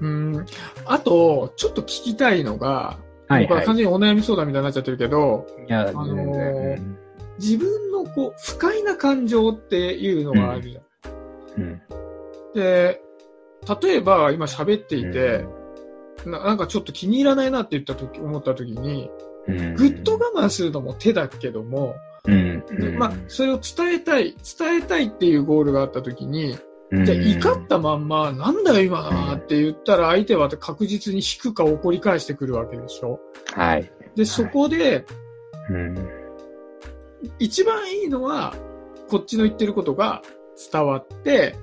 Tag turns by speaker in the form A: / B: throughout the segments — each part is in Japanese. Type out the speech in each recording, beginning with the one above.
A: うん。あと、ちょっと聞きたいのが、
B: はいは。
A: い完全にお悩み相談みたいになっちゃってるけど、
B: いや、
A: あのー自分のこう、不快な感情っていうのがあるじゃん。
B: うん。
A: で、例えば今喋っていて、ななんかちょっと気に入らないなって言った時、思った時に、
B: うん、
A: ぐっと我慢するのも手だけども、
B: うん。
A: でまあ、それを伝えたい、伝えたいっていうゴールがあった時に、
B: うん、
A: じゃあ怒ったまんま、なんだよ今なって言ったら相手は確実に引くか怒り返してくるわけでしょ？
B: はい。
A: で、そこで、
B: うん。
A: 一番いいのは、こっちの言ってることが伝わって、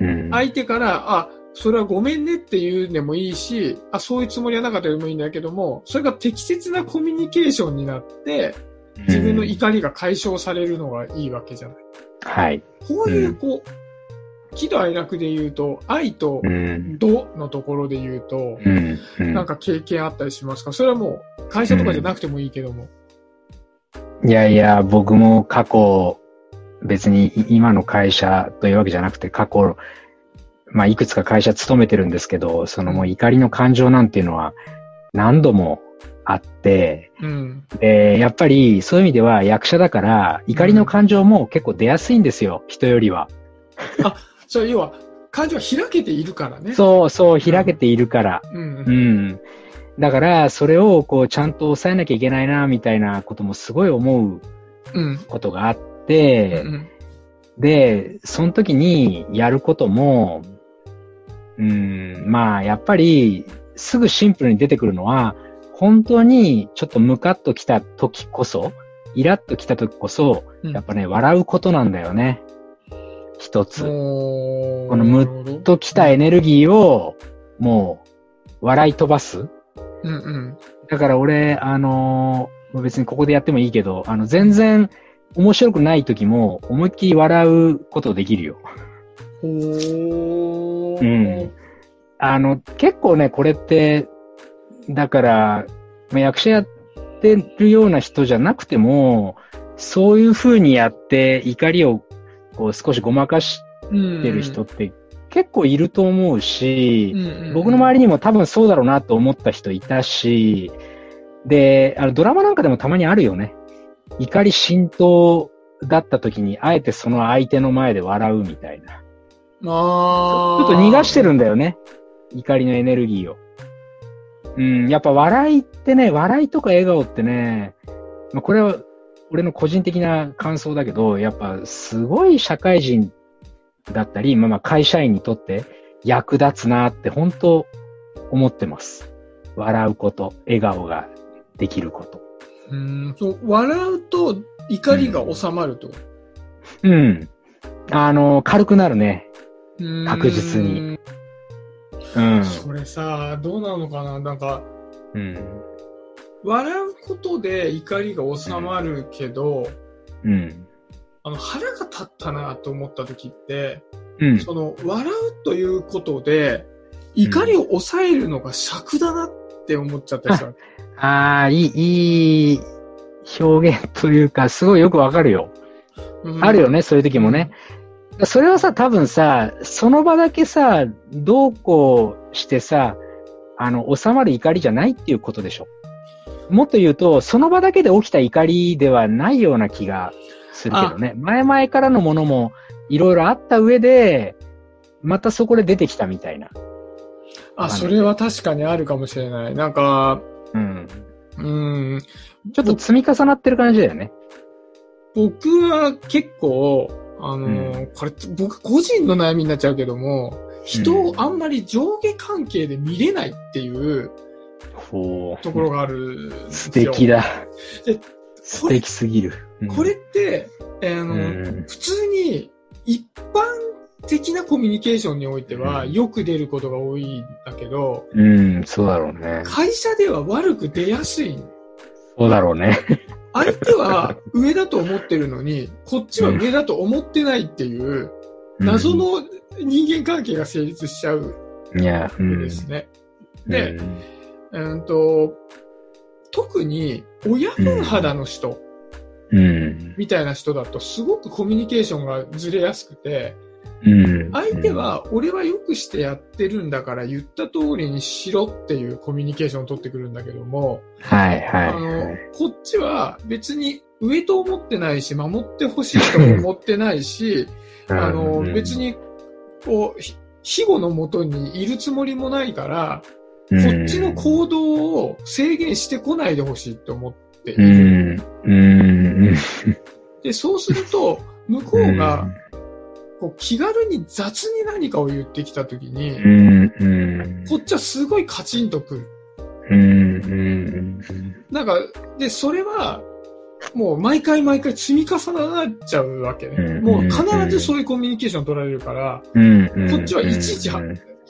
B: うん。
A: 相手から、あ、それはごめんねって言うでもいいし、あ、そういうつもりはなかったでもいいんだけども、それが適切なコミュニケーションになって、自分の怒りが解消されるのがいいわけじゃない。
B: はい。
A: こういうう、こう、喜怒哀楽で言うと、愛と
B: うん。
A: 度のところで言うと、なんか経験あったりしますか？それはもう、会社とかじゃなくてもいいけども。
B: いやいや、僕も過去、別に今の会社というわけじゃなくて、過去、まあ、いくつか会社勤めてるんですけど、そのもう怒りの感情なんていうのは何度もあって、
A: うん。
B: で、やっぱりそういう意味では役者だから、怒りの感情も結構出やすいんですよ、人よりは。
A: それ要は、感情は開けているからね。
B: そうそう、開けているから。
A: う。うん。
B: う。ん。だから、それをこう、ちゃんと抑えなきゃいけないな、みたいなこともすごい思う
A: うん。
B: ことがあっ
A: う
B: て、
A: ん。
B: で、その時にやることも、うん、まあ、やっぱり、すぐシンプルに出てくるのは、本当にちょっとムカッときた時こそ、イラッときた時こそ、
A: うん
B: やっぱね、笑うことなんだよね。一つ。
A: こ
B: このムときたエネルギーを、もう、笑い飛ばす。
A: うんうん。
B: だから俺、あのー別にここでやってもいいけど、あの、全然面白くない時も、思いっきり笑うことできるよ。
A: ほー。
B: うんあの、結構ね、これって、だから、まあ役者やってるような人じゃなくても、そういう風にやって怒りをこう少しごまかしてる人って結構いると思うし、僕の周りにも多分そうだろうなと思った人いたし、で、あのドラマなんかでもたまにあるよね。怒り浸透だった時に、あえてその相手の前で笑うみたいな。ち
A: あ
B: ょっと逃がして
A: る。
B: るんだよね。怒りのエネルギーを。うん、やっぱ笑いってね、笑いとか笑顔ってね、まあ、これは俺の個人的な感想だけど、やっぱすごい社会人だったり、まあまあ会社員にとって役立つなって本当思ってます。笑うこと、笑顔ができること。
A: うん。そう、笑うと怒りが収まると。
B: うん。あの、軽くなるね。
A: うん
B: 確実に。うん。
A: それさ、どうなのかななんか、
B: うん。
A: 笑うことで怒りが収まるけど、
B: うん。
A: あの、腹が立ったなと思った時って、
B: うん。
A: その、笑うということで、怒りを抑えるのが尺だなって思っちゃったりした。
B: ああ、いい、いい表現というか、すごいよくわかるよ。
A: うん
B: あるよね、そういう時もね。それはさ、多分さ、その場だけさ、どうこうしてさ、あの、収まる怒りじゃないっていうことでしょ。もっと言うと、その場だけで起きた怒りではないような気がするけどね。前々からのものもいろいろあった上で、またそこで出てきたみたいな。
A: あ、それは確かにあるかもしれない。なんか、
B: うん。
A: うん、
B: ちょっと積み重なってる感じだよね。
A: 僕は結構、あのーこれ、僕個人の悩みになっちゃうけども、人をあんまり上下関係で見れないっていう
B: ほ
A: ところがあるんです
B: 素
A: よ。
B: 敵だ
A: で。
B: 素敵すぎる。うん
A: これって、あの、
B: うん
A: 普通に一般的なコミュニケーションにおいては
B: うん
A: よく出ることが多いんだけど、
B: うん、そうだろうね。
A: 会社では悪く出やすい。
B: そうだろうね。
A: 相手は上だと思ってるのに、こっちは上だと思ってないっていう、謎の人間関係が成立しちゃう
B: うん。
A: ですね。で
B: うん、
A: うんと、特に親分肌の人
B: うん。
A: みたいな人だとすごくコミュニケーションがずれやすくて、
B: うん。
A: 相手は、俺はよくしてやってるんだから言った通りにしろっていうコミュニケーションを取ってくるんだけども、
B: はいはい
A: あの
B: はい。、
A: こっちは別に上と思ってないし、守ってほしいとも思ってないし、あの、
B: うん
A: 別、に、こう、ひ庇護のもとにいるつもりもないから、
B: こ
A: っちの行動を制限してこないでほしいと思って。いる。。で、そうすると、向こうが、こう気軽に雑に何かを言ってきたときに、こっちはすごいカチンとくる。なん。か、で、それは、もう毎回毎回積み重なっちゃうわけね。もう必ずそういうコミュニケーション取られるから、こっちはいちいち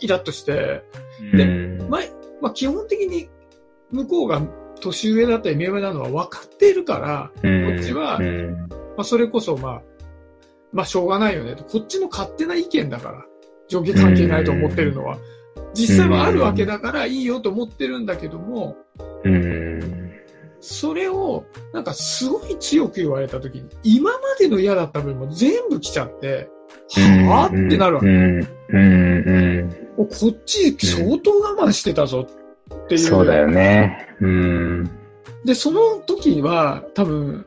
A: イラッとして、で
B: うん
A: 前、まあ基本的に向こうが年上だったり目上なのは分かっているから、
B: うん
A: こっちは
B: うん
A: まあそれこそまあ、まあしょうがないよねと。こっちの勝手な意見だから、上下関係ないと思ってるのは。実際はあるわけだからいいよと思ってるんだけども、
B: うん。
A: それをなんかすごい強く言われた時に、今までの嫌だった分も全部来ちゃって、はぁってなるわけ。こっち相当我慢してたぞっていう。
B: そうだよね。うん。
A: で、その時は多分、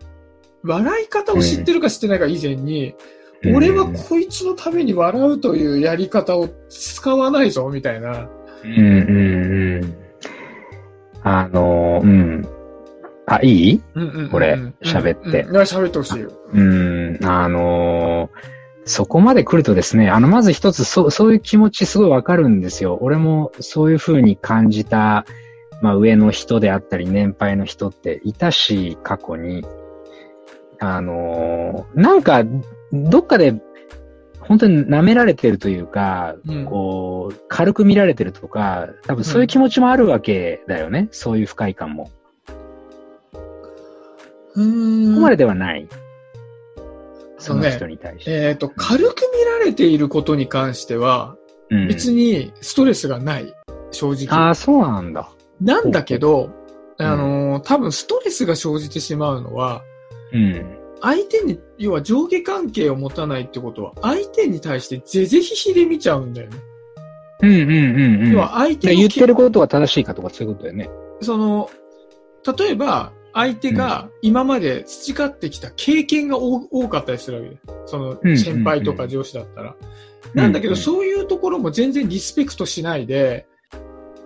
A: 笑い方を知ってるか知ってないか以前に、俺はこいつのために笑うというやり方を使わないぞ、みたいな。
B: うんうんうん。あの、うん。あ、いい？
A: うんうんうんうん
B: これ喋って
A: 喋ってほしいよ。
B: うん。あのそこまで来るとですね、あの、まず一つ、そう、そういう気持ちすごいわかるんですよ。俺もそういう風に感じた、まあ上の人であったり年配の人っていたし、過去に。あのなんか、どっかで、本当に舐められてるというか、
A: うん
B: こう、軽く見られてるとか、多分そういう気持ちもあるわけだよね。そういう不快感も。
A: うーん
B: ここまでではない。その人に対して。
A: えっ、と、軽く見られていることに関しては、
B: うん
A: 別にストレスがない。正直。
B: ああ、そうなんだ。
A: なんだけど、
B: うん
A: あのー多分ストレスが生じてしまうのは、
B: うん。
A: 相手に、要は上下関係を持たないってことは、相手に対してぜぜひひで見ちゃうんだよね。
B: うんうんうんうん。
A: 要は相手の
B: で言ってることが正しいかとかそういうことだよね。
A: その、例えば、相手が今まで培ってきた経験が多多かったりするわけで。その
B: うん
A: 先輩とか上司だったら。なんだけど、
B: うん
A: そういうところも全然リスペクトしないで、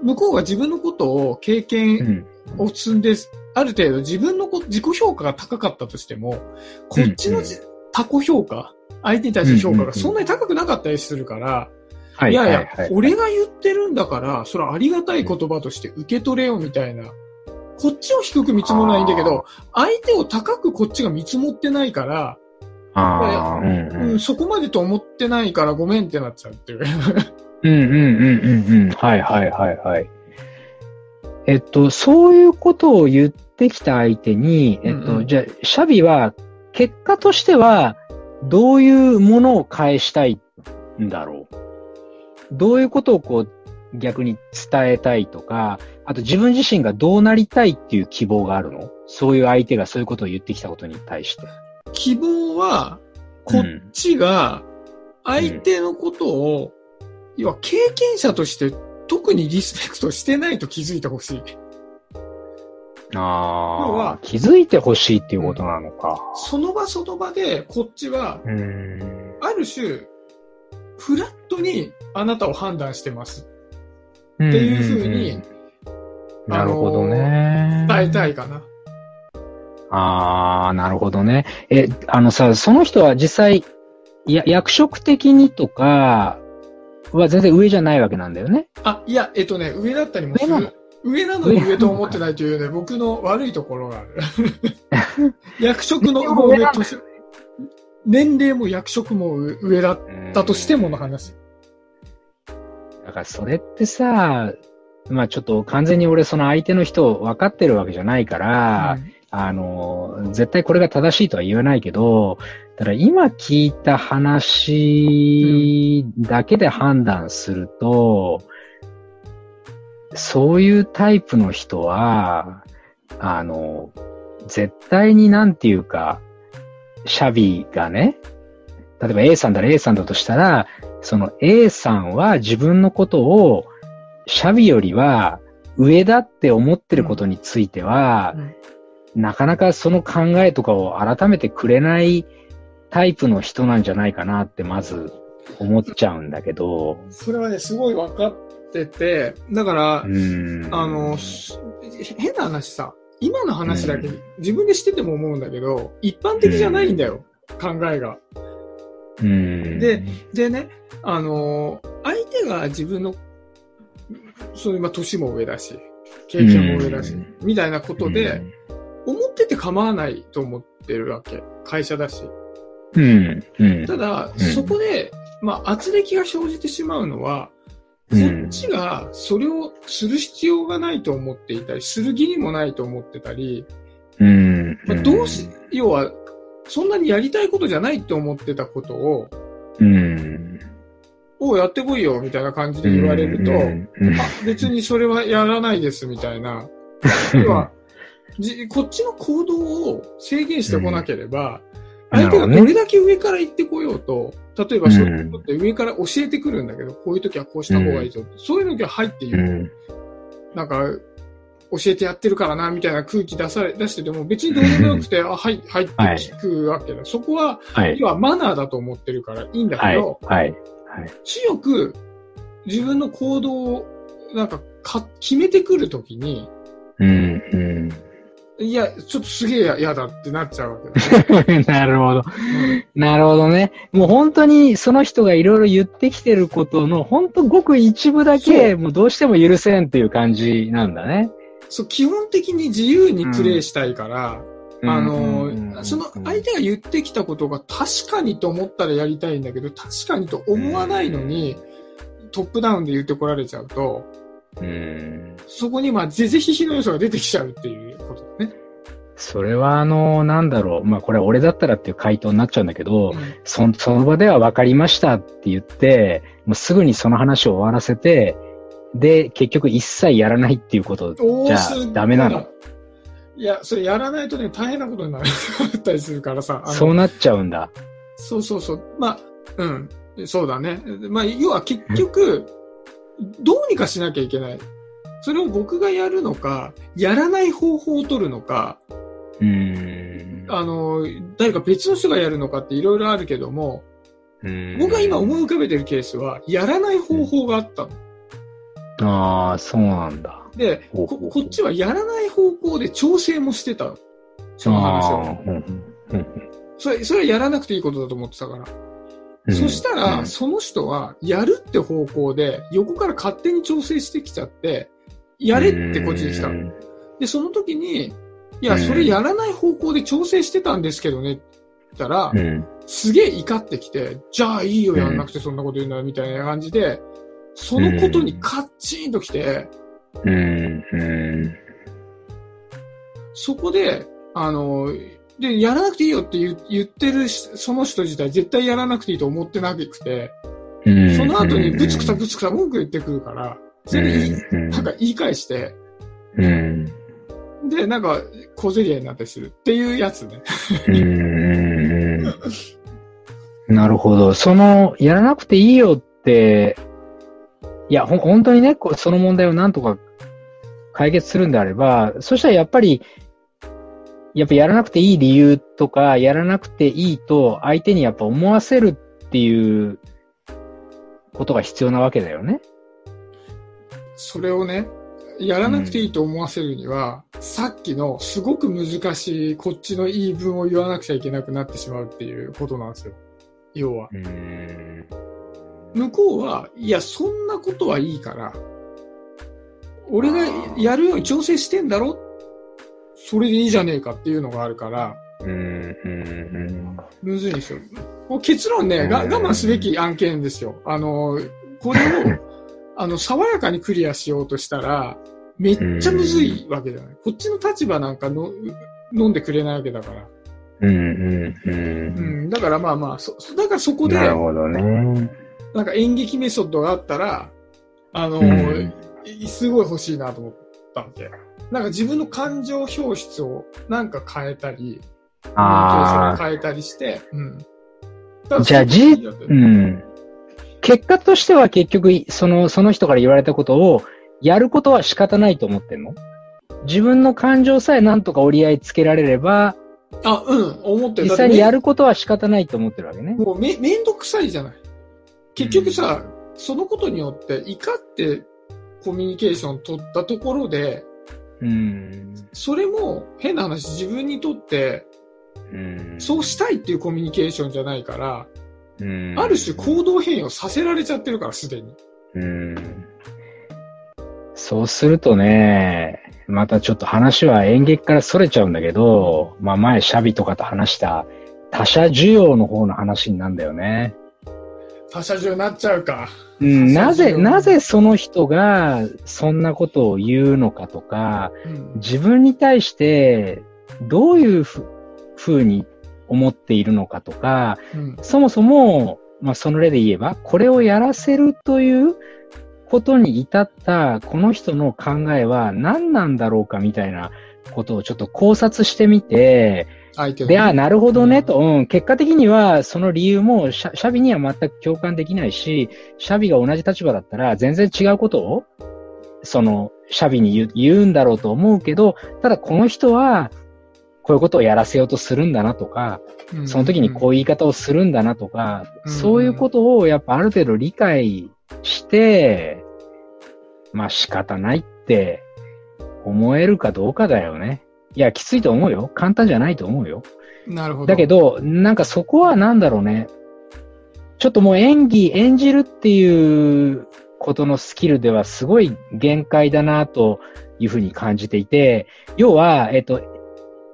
A: 向こうが自分のことを経
B: う
A: 験
B: ん。
A: を積んで、ある程度自分のこ自己評価が高かったとしても、こっちのじ、他己評価、相手に対する評価がそんなに高くなかったりするから、
B: はいい
A: やいや。俺が言ってるんだから、それはありがたい言葉として受け取れよみたいな。こっちを低く見積もらないんだけど、相手を高くこっちが見積もってないから、
B: ああ、うん
A: う
B: うん
A: ん、そこまでと思ってないからごめんってなっちゃうっていう。
B: うんうんうんうんうん。はいはいはいはい。えっと、そういうことを言ってきた相手に、えっと、
A: うんうん
B: じゃあ、シャビは、結果としては、どういうものを返したいんだろう？どういうことをこう、逆に伝えたいとか、あと自分自身がどうなりたいっていう希望があるの？そういう相手がそういうことを言ってきたことに対して。
A: 希望は、こっちが相手のことを、要は経験者として特にリスペクトしてないと気づいてほしい。要
B: あ
A: は
B: あ、気づいてほしいっていうことなのか。
A: その場その場でこっちは
B: うん。
A: ある種、フラットにあなたを判断してます。
B: って
A: いうふうに
B: なるほどね。
A: 伝えたいかな。
B: ああ、なるほどね。え、あのさ、その人は実際、いや、役職的にとかは全然上じゃないわけなんだよね？
A: あ、いや、えっとね、上だったりもす
B: 上なの？
A: る。上なのに上と思ってないというね、僕の悪いところがある。役職の上とし年齢も役職も上だったとしてもの話。
B: だからそれってさ、まあちょっと完全に俺その相手の人分かってるわけじゃないから、あの、絶対これが正しいとは言わないけど、ただ今聞いた話だけで判断すると、そういうタイプの人は、あの、絶対になんていうか、シャビがね、例えば A さんだら A さんだとしたら、その A さんは自分のことを、シャビよりは上だって思ってることについては、
A: うん
B: なかなかその考えとかを改めてくれないタイプの人なんじゃないかなってまず思っちゃうんだけど。
A: それはね、すごい分かってて、だから
B: う、ん。
A: あの、す変な話さ、今の話だけ自分でしてても思うんだけど、一般的じゃないんだよ、考えが。
B: うん。
A: ででね、あの、相手が自分の、そういう、まあ、年も上だし、経験も上だし、
B: うん
A: みたいなことで、思ってて構わないと思ってるわけ。会社だし。
B: うん、うん。
A: ただ、
B: うん
A: そこで、まあ、圧力が生じてしまうのは、こ
B: うん
A: っちがそれをする必要がないと思っていたり、する義理もないと思ってたり、
B: うん。
A: まあ、どうし、要は、そんなにやりたいことじゃないって思ってたことを、
B: うん。
A: おうやってこいよ、みたいな感じで言われると、あ、別にそれはやらないです、みたいな。要は、じこっちの行動を制限してこなければ、
B: うん
A: 相手が
B: ど
A: れだけ上から言ってこようと、例えばそう
B: うん
A: いうことって上から教えてくるんだけど、こういう時はこうした方がいいぞ。そういう時は入って言う。
B: うん。
A: なんか、教えてやってるからな、みたいな空気出され、出してても別にどうでもよくて、あ、はい、はいって聞くわけだ。そこは、
B: はい。
A: 要はマナーだと思ってるからいいんだ
B: はい。
A: けど、
B: はい。
A: 強く自分の行動をなんかか決めてくるときに、
B: うん。うん。
A: いや、ちょっとすげえ嫌だってなっちゃうわけだ、ね
B: なるほど。
A: うん
B: なるほどね。もう本当にその人がいろいろ言ってきてることの本当ごく一部だけもうどうしても許せんっていう感じなんだね。
A: そう、基本的に自由にプレイしたいから、あ
B: うん
A: の、その相手が言ってきたことが確かにと思ったらやりたいんだけど、確かにと思わないのに、トップダウンで言ってこられちゃうと、
B: うん。
A: そこにまあ、ぜぜひひの要素が出てきちゃうっていうことだね。
B: それはあの、なんだろう。まあこれ俺だったらっていう回答になっちゃうんだけど、
A: うん
B: そその場では分かりましたって言って、もうすぐにその話を終わらせて、で、結局一切やらないっていうことじゃダメなの。
A: いや、それやらないとね、大変なことになったりするからさ。
B: そうなっちゃうんだ。
A: そうそうそう。まあ、うん。そうだね。まあ、要は結局、どうにかしなきゃいけない。それを僕がやるのか、やらない方法を取るのか、
B: うん。
A: あの、誰か別の人がやるのかっていろいろあるけども、
B: うん
A: 僕が今思い浮かべてるケースは、やらない方法があったの。
B: ああ、そうなんだ。
A: で、ここっちはやらない方向で調整もしてたの。その話を。
B: うんうん
A: それ、それはやらなくていいことだと思ってたから。
B: うん
A: そしたら、
B: うん。
A: その人は、やるって方向で、横から勝手に調整してきちゃって、やれってこっちに来たで、その時に、いうや、
B: ん。
A: それやらない方向で調整してたんですけどね、って言ったら、
B: うん。
A: すげえ怒ってきて、じゃあいいよ、やんなくてそんなこと言うなら、みたいな感じで、そのことにカッチンときて、
B: うんうん。
A: そこで、あの、で、やらなくていいよって言う言ってるしその人自体絶対やらなくていいと思ってなくて、
B: うん。
A: その後にぶつくさぶつくさ文句言ってくるから、それで言い、
B: うん。
A: なんか言い返して、
B: うん。
A: で、なんか小競り合いになったりする。っていうやつね。
B: なるほど。その、やらなくていいよって、いや、ほん本当にね、その問題をなんとか解決するんであれば、そしたらやっぱり、やっぱやらなくていい理由とか、やらなくていいと相手にやっぱ思わせるっていうことが必要なわけだよね。
A: それをね、やらなくていいと思わせるには、さっきのすごく難しいこっちの言い分を言わなくちゃいけなくなってしまうっていうことなんですよ。要は。
B: うん。
A: 向こうは、いや、そんなことはいいから、俺がやるように調整してんだろ？それでいいじゃねえかっていうのがあるから、
B: うん。うん。
A: むずいんですよ。結論ね、が
B: うん
A: 我慢すべき案件ですよ。あの、これを、あの、爽やかにクリアしようとしたら、めっちゃむずいわけじゃない。こっちの立場なんかの飲んでくれないわけだから。
B: うん。うん。う。
A: うんん、だからまあまあ、そ、だからそこで、
B: なるほどね。
A: なんか演劇メソッドがあったら、あの、
B: うん
A: いすごい欲しいなと思ったわけ。なんか自分の感情表出をなんか変えたり、
B: あ
A: 変えたりして、うん。
B: じゃあ、じ、うん。結果としては結局、その、その人から言われたことを、やることは仕方ないと思ってんの？自分の感情さえなんとか折り合いつけられれば、
A: あ、うん、思ってる。
B: 実際にやることは仕方ないと思ってるわけね。
A: もうめ、めんどくさいじゃない。結局さ、そのことによって、怒ってコミュニケーション取ったところで、
B: うん。
A: それも変な話、自分にとって、
B: うん。
A: そうしたいっていうコミュニケーションじゃないから、
B: うん。
A: ある種行動変容させられちゃってるから、すでに。
B: うん。そうするとね、またちょっと話は演劇から逸れちゃうんだけど、まあ前シャビとかと話した他者需要の方の話になるんだよね。
A: 他者中になっちゃうか。
B: うん、なぜ、なぜその人がそんなことを言うのかとか、
A: うん。
B: 自分に対してどういうふ風に思っているのかとか、
A: うん。
B: そもそも、まあその例で言えば、これをやらせるということに至ったこの人の考えは何なんだろうかみたいなことをちょっと考察してみて、
A: 相手
B: で、あ、なるほどねと、うん、結果的にはその理由もシャシャビには全く共感できないし、シャビが同じ立場だったら全然違うことを、その、シャビに言うんだろうと思うけど、ただこの人は、こういうことをやらせようとするんだなとか、
A: うん。
B: その時にこういう言い方をするんだなとか、
A: うん。
B: そういうことをやっぱある程度理解して、まあ仕方ないって思えるかどうかだよね。いや、きついと思うよ。簡単じゃないと思うよ。
A: なるほど。
B: だけど、なんかそこはなんだろうね。ちょっともう演技、演じるっていうことのスキルではすごい限界だなというふうに感じていて、要は、えっと、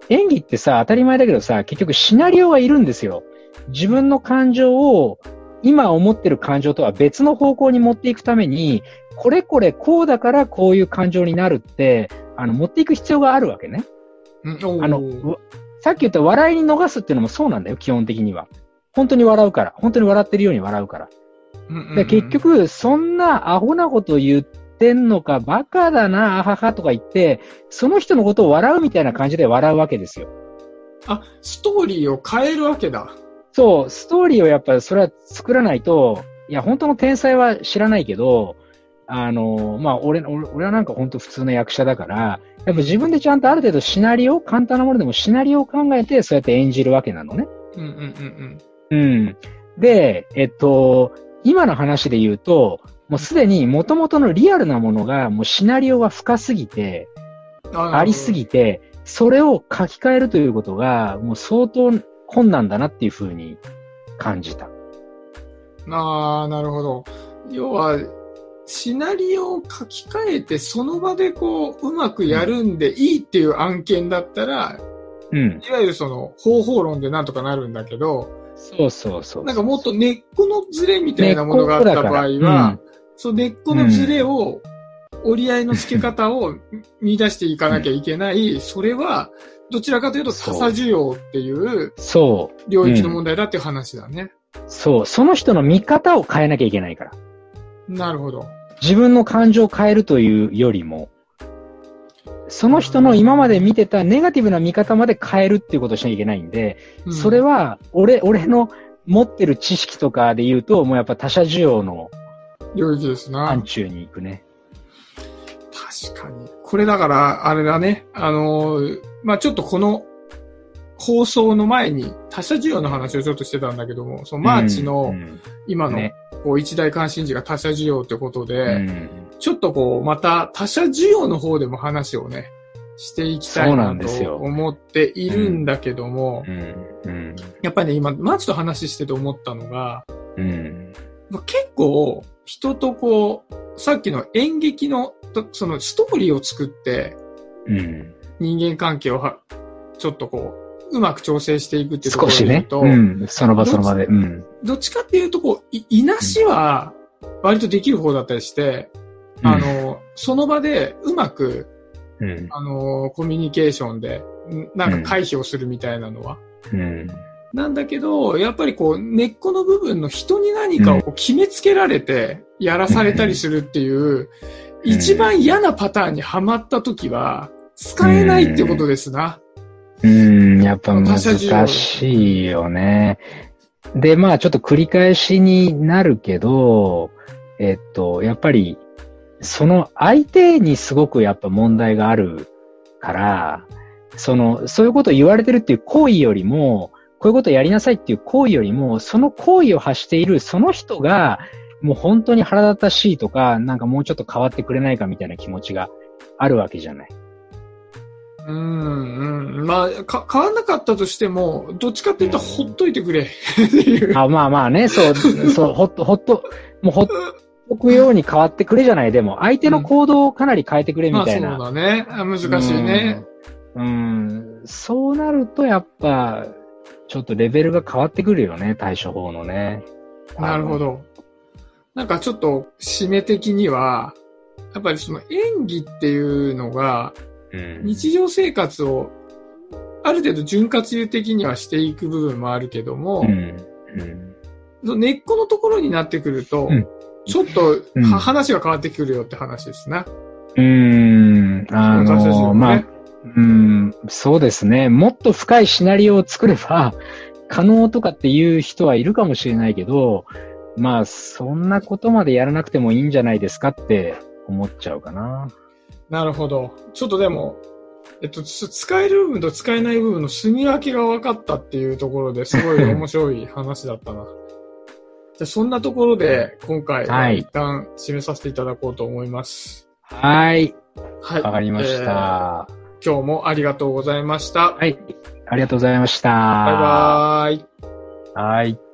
B: 演技ってさ、当たり前だけどさ、結局シナリオはいるんですよ。自分の感情を、今思ってる感情とは別の方向に持っていくために、これこれこうだからこういう感情になるって、あの、持っていく必要があるわけね。
A: うん、
B: あの、うさっき言った笑いに逃すっていうのもそうなんだよ、基本的には。本当に笑うから。本当に笑ってるように笑うから。
A: うんうんうん
B: で結、局、そんなアホなこと言ってんのか、バカだな、あははとか言って、その人のことを笑うみたいな感じで笑うわけですよ。
A: あ、ストーリーを変えるわけだ。
B: そう、ストーリーをやっぱりそれは作らないと、いや、本当の天才は知らないけど、あの、まあ、俺、俺俺はなんか本当普通の役者だから、やっぱ自分でちゃんとある程度シナリオ、簡単なものでもシナリオを考えて、そうやって演じるわけなのね。
A: うんうんうん
B: うん。で、えっと、今の話で言うと、もうすでに元々のリアルなものが、もうシナリオが深すぎて、
A: うん。
B: ありすぎて、それを書き換えるということが、もう相当困難だなっていうふうに感じた。
A: ああ、なるほど。要は、シナリオを書き換えて、その場でこう、うまくやるんでいいっていう案件だったら、
B: うん。
A: いわゆるその、方法論でなんとかなるんだけど、
B: そうそうそう。
A: なんかもっと根っこのズレみたいなものがあった場合は、その根っこのズレを、折り合いの付け方を見出していかなきゃいけない、それは、どちらかというと他
B: そう
A: 者需要っていう
B: そう。
A: 領域の問題だっていう話だね。
B: そう。その人の見方を変えなきゃいけないから。
A: なるほど。
B: 自分の感情を変えるというよりも、その人の今まで見てたネガティブな見方まで変えるっていうことをしなきゃいけないんで、
A: うん
B: それは、俺、俺の持ってる知識とかで言うと、もうやっぱ他者需要の
A: 領域ですな。
B: 範疇に行くね。
A: 確かに。これだから、あれだね。あのーまあ、ちょっとこの放送の前に他者需要の話をちょっとしてたんだけども、そのマーチ
B: う
A: の
B: ん
A: 今の
B: ね
A: こう一大関心事が他者需要ってことで、
B: うん
A: ちょっとこうまた他者需要の方でも話をね、していきたい
B: な
A: と思っているんだけども、
B: うん。うん。
A: やっぱりね、今、マーチと話してて思ったのが、
B: うん。
A: 結構人とこう、さっきの演劇の、とそのストーリーを作って、
B: うん。
A: 人間関係をは、ちょっとこう、うまく調整していくっていうところ
B: 少しね。
A: うと、
B: うん。その場その場で。うん。
A: どっちかっていうと、こう、い、いなしは、割とできる方だったりして、あの、その場でうまく、
B: うん。
A: あの、コミュニケーションで、んなんか回避をするみたいなのは。
B: うん。
A: なんだけど、やっぱりこう、根っこの部分の人に何かを決めつけられて、やらされたりするっていう、一番嫌なパターンにはまった時は、使えないっていうことですな。
B: うん。やっぱ難しいよね。で、まあちょっと繰り返しになるけど、えっと、やっぱり、その相手にすごくやっぱ問題があるから、その、そういうことを言われてるっていう行為よりも、こういうことをやりなさいっていう行為よりも、その行為を発しているその人が、もう本当に腹立たしいとか、なんかもうちょっと変わってくれないかみたいな気持ちがあるわけじゃない。
A: うん、うん。まあ、か、変わんなかったとしても、どっちかって言ったらほっといてくれっていう。
B: あまあまあね、そう、そう、ほっと、ほっと、もうほっとくように変わってくれじゃない。でも、相手の行動をかなり変えてくれみたいな。
A: うんまあ、そうだね。難しいね。
B: うん、そうなるとやっぱ、ちょっとレベルが変わってくるよね、対処法のね。
A: なるほど。なんかちょっと、締め的には、やっぱりその演技っていうのが、日常生活をある程度潤滑油的にはしていく部分もあるけども、うん。うん、根っこのところになってくると、うん、ちょっと、話が変わってくるよって話ですね。
B: うん、あのー、まあ、うん、そうですね。もっと深いシナリオを作れば、可能とかっていう人はいるかもしれないけど、まあ、そんなことまでやらなくてもいいんじゃないですかって思っちゃうかな。
A: なるほど。ちょっとでも、えっと、使える部分と使えない部分の住み分けが分かったっていうところですごい 面白い話だったな。じゃあそんなところで今回は一旦締めさせていただこうと思います。
B: はい。はい。わかりました、
A: えー、今日もありがとうございました。
B: はい。ありがとうございました。
A: バイバーイ。
B: はい。